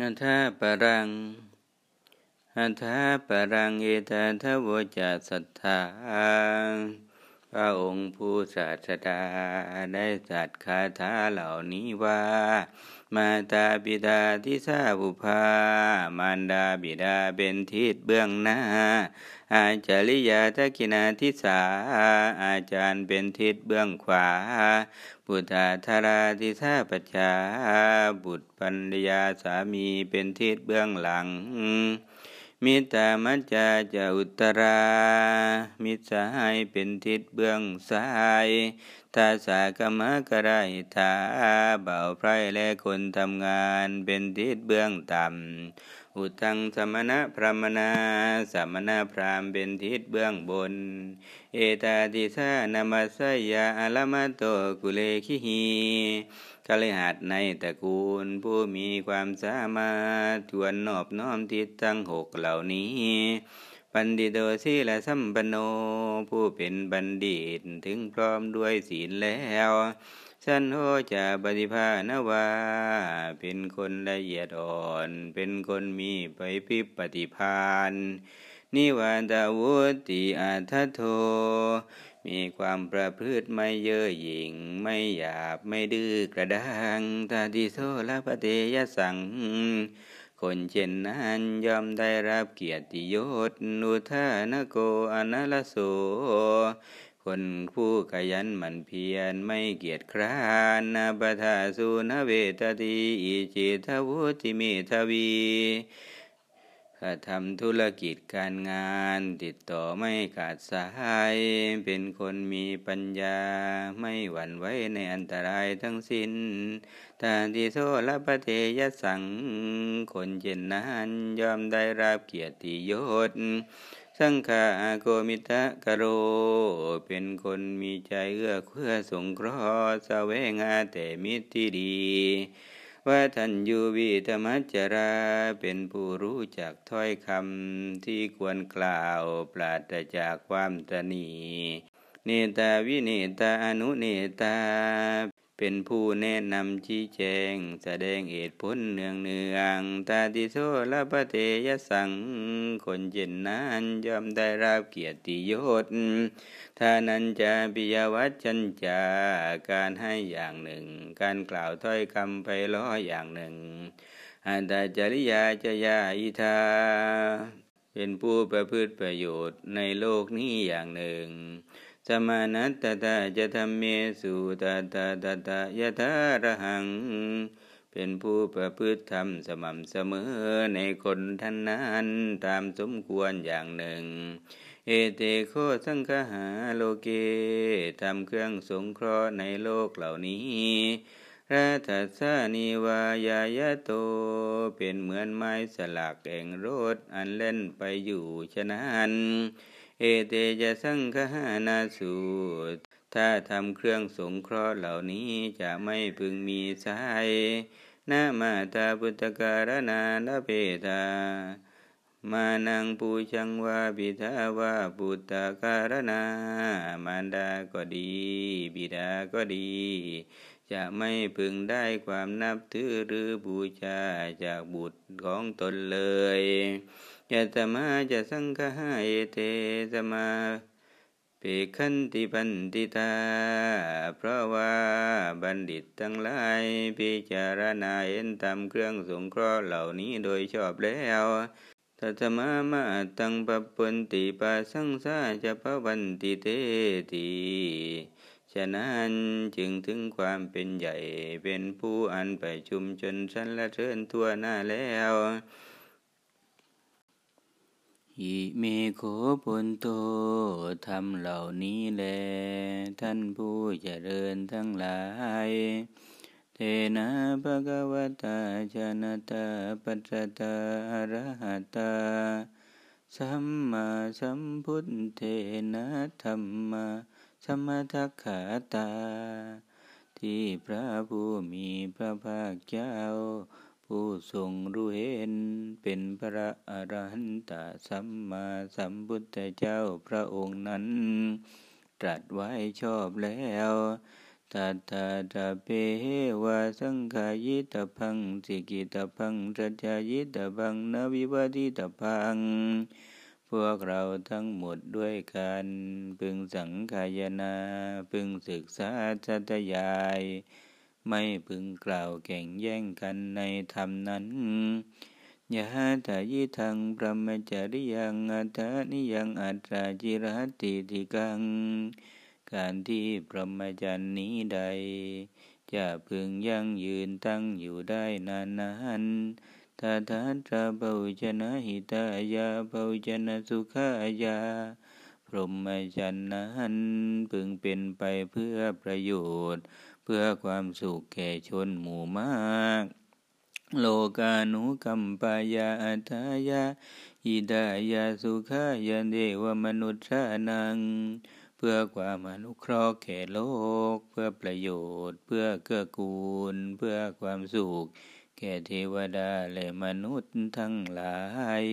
อัทาปรังอัทาปรังเอตทวจัสัทธา พระองค์ผู้ศาสดาได้จัดคาถาเหล่านี้ว่า มาตาบิดาทิสาบุพามารดาบิดาเป็นทิศเบื้องหน้า อาจาริยาทักินาทิสา อาจารย์เป็นทิศเบื้องขวาบุตรธาราทิสาปัจจาบุตรปัญญาสามีเป็นทิศเบื้องหลัง มิตามัจจาจะอุตรา มิสหายเป็นทิศเบื้องซ้ายทาสากมะกระไรทาเบาไพรและคนทำงานเป็นทิศเบื้องต่ำ อุตังสมณะพรมนาสมณะพรามเป็นทิศเบื้องบน เอตาติสานามัสยาอลมะโตกุเลคิหีกลหัดในตระกูลผู้มีความสามารถทวนนอบน้อมทิศทั้งหกเหล่านี้ ปันดิโตสีละสัมปโน ผู้เป็นบัณฑิตถึงพร้อมด้วยศีลแล้วสันโหจะปฏิภาณวาเป็นคนละเอียดอ่อน เป็นคนมีไปพิปฏิพานนิวานตาวุติอาทัโท มีความประพฤติไม่เย่อหยิ่ง ไม่หยาบไม่ดื้อกระด้างตาดิโซละปะเตยสัง คนเช่นนั้นย่อมได้รับเกียรติยศนุทานโกอนัลโส คนผู้ขยันหมั่นเพียรไม่เกียจคร้านนาปทาสุนเวตติอิจิทวุติเมทวี ทำธุรกิจการงานติดต่อไม่ขาดสาย เป็นคนมีปัญญา ไม่หวั่นไหวในอันตรายทั้งสิ้นทานที่โซลปเทยสัง คนเช่นนั้นยอมได้รับเกียรติยศ สังฆาโกมิตะกโร เป็นคนมีใจเอื้อเพื่อสงเคราะห์แสวงหาแต่มิตรที่ดี ว่าท่านยูวีธรรมจราเป็นผู้รู้จักถ้อยคำที่ควรกล่าวปราศจากความตนีเนตาวิเนตาอนุเนตา เป็นผู้แนะนำชี้แจง แสดงเหตุผลเนืองเนืองตาติโซละปะเทยสัง คนเจนนั้นย่อมได้รับเกียรติยศถ้านันจะปิยวัจจันจาการให้อย่างหนึ่ง การกล่าวถ้อยคำไปล้ออย่างหนึ่งอันตาจริยาจยาอิทา เป็นผู้ประพฤติประโยชน์ในโลกนี้อย่างหนึ่ง สมานัตตาจะทำเมสุตาตาตาตายะทาระหัง เป็นผู้ประพฤติธรรมสม่ำเสมอในคนท่านนั้นตามสมควรอย่างหนึ่ง เอเตโคสังคหาโลเกทำเครื่องสงเคราะห์ในโลกเหล่านี้ รัตสานิวายายโต เป็นเหมือนไม้สลักแห่งรถอันเล่นไปอยู่ฉะนั้นเอเตจะสังฆานาสูถ้าทำเครื่องสงเคราะห์เหล่านี้จะไม่พึงมีสายนามาตาพุทธการนาลเพตา มานังปูชังวาบิทาวาปุตตการณามารดาก็ดี บิดาก็ดี จะไม่พึงได้ความนับถือหรือบูชาจากบุตรของตนเลยยะตมาจะสังฆาเอเตสมาเปขันติปันติตา เพราะว่าบัณฑิตทั้งหลายพิจารณาเห็นตามเครื่องสงเคราะห์เหล่านี้โดยชอบแล้วตัตมามาตังปปุนติปัสังสาจะปวันติเตติ ฉะนั้นจึงถึงความเป็นใหญ่เป็นผู้อันไปชุมชนชั้นละเทินทั่วหน้าแล้วอิเมโคปุนโตทำเหล่านี้แล ท่านผู้เจริญทั้งหลาย เทนะภะคะวตาชนะตาปัจจตาอรหัตา สัมมาสัมพุทเทนะธรรมา สมทัคขาตา ที่พระผู้มีพระภาคเจ้า ผู้ทรงรู้เห็นเป็นพระอรหันตสัมมาสัมพุทธเจ้าพระองค์นั้น ตรัสไว้ชอบแล้วตัตตาตะเปวะสังขายิตพังสิกิตพังสัจจายิตพังนวิวัติตพัง วกเราทั้งหมดด้วยกัน พึงสังขายนา พึงศึกษาจัตยาย ไม่พึงกล่าวแข่งแย่งกันในธรรมนั้นยะตายิทังพระมจริยังอัตานิยังอัตราจิรติทิกัง การที่พรหมจรรย์นี้ใด จะพึงยั่งยืนตั้งอยู่ได้นานนาน ตาทานตาเบาชนะหิตายาเบาชนะสุขายา พรหมจรรย์นั้นพึงเป็นไปเพื่อประโยชน์ เพื่อความสุขแก่ชนหมู่มาก โลกานุกัมปายาอัตายาอิดายาสุขายาเดวมนุษย์นังเพื่อความอนุเคราะห์แก่โลก เพื่อประโยชน์ เพื่อเกื้อกูล เพื่อความสุข แก่เทวดาและมนุษย์ทั้งหลาย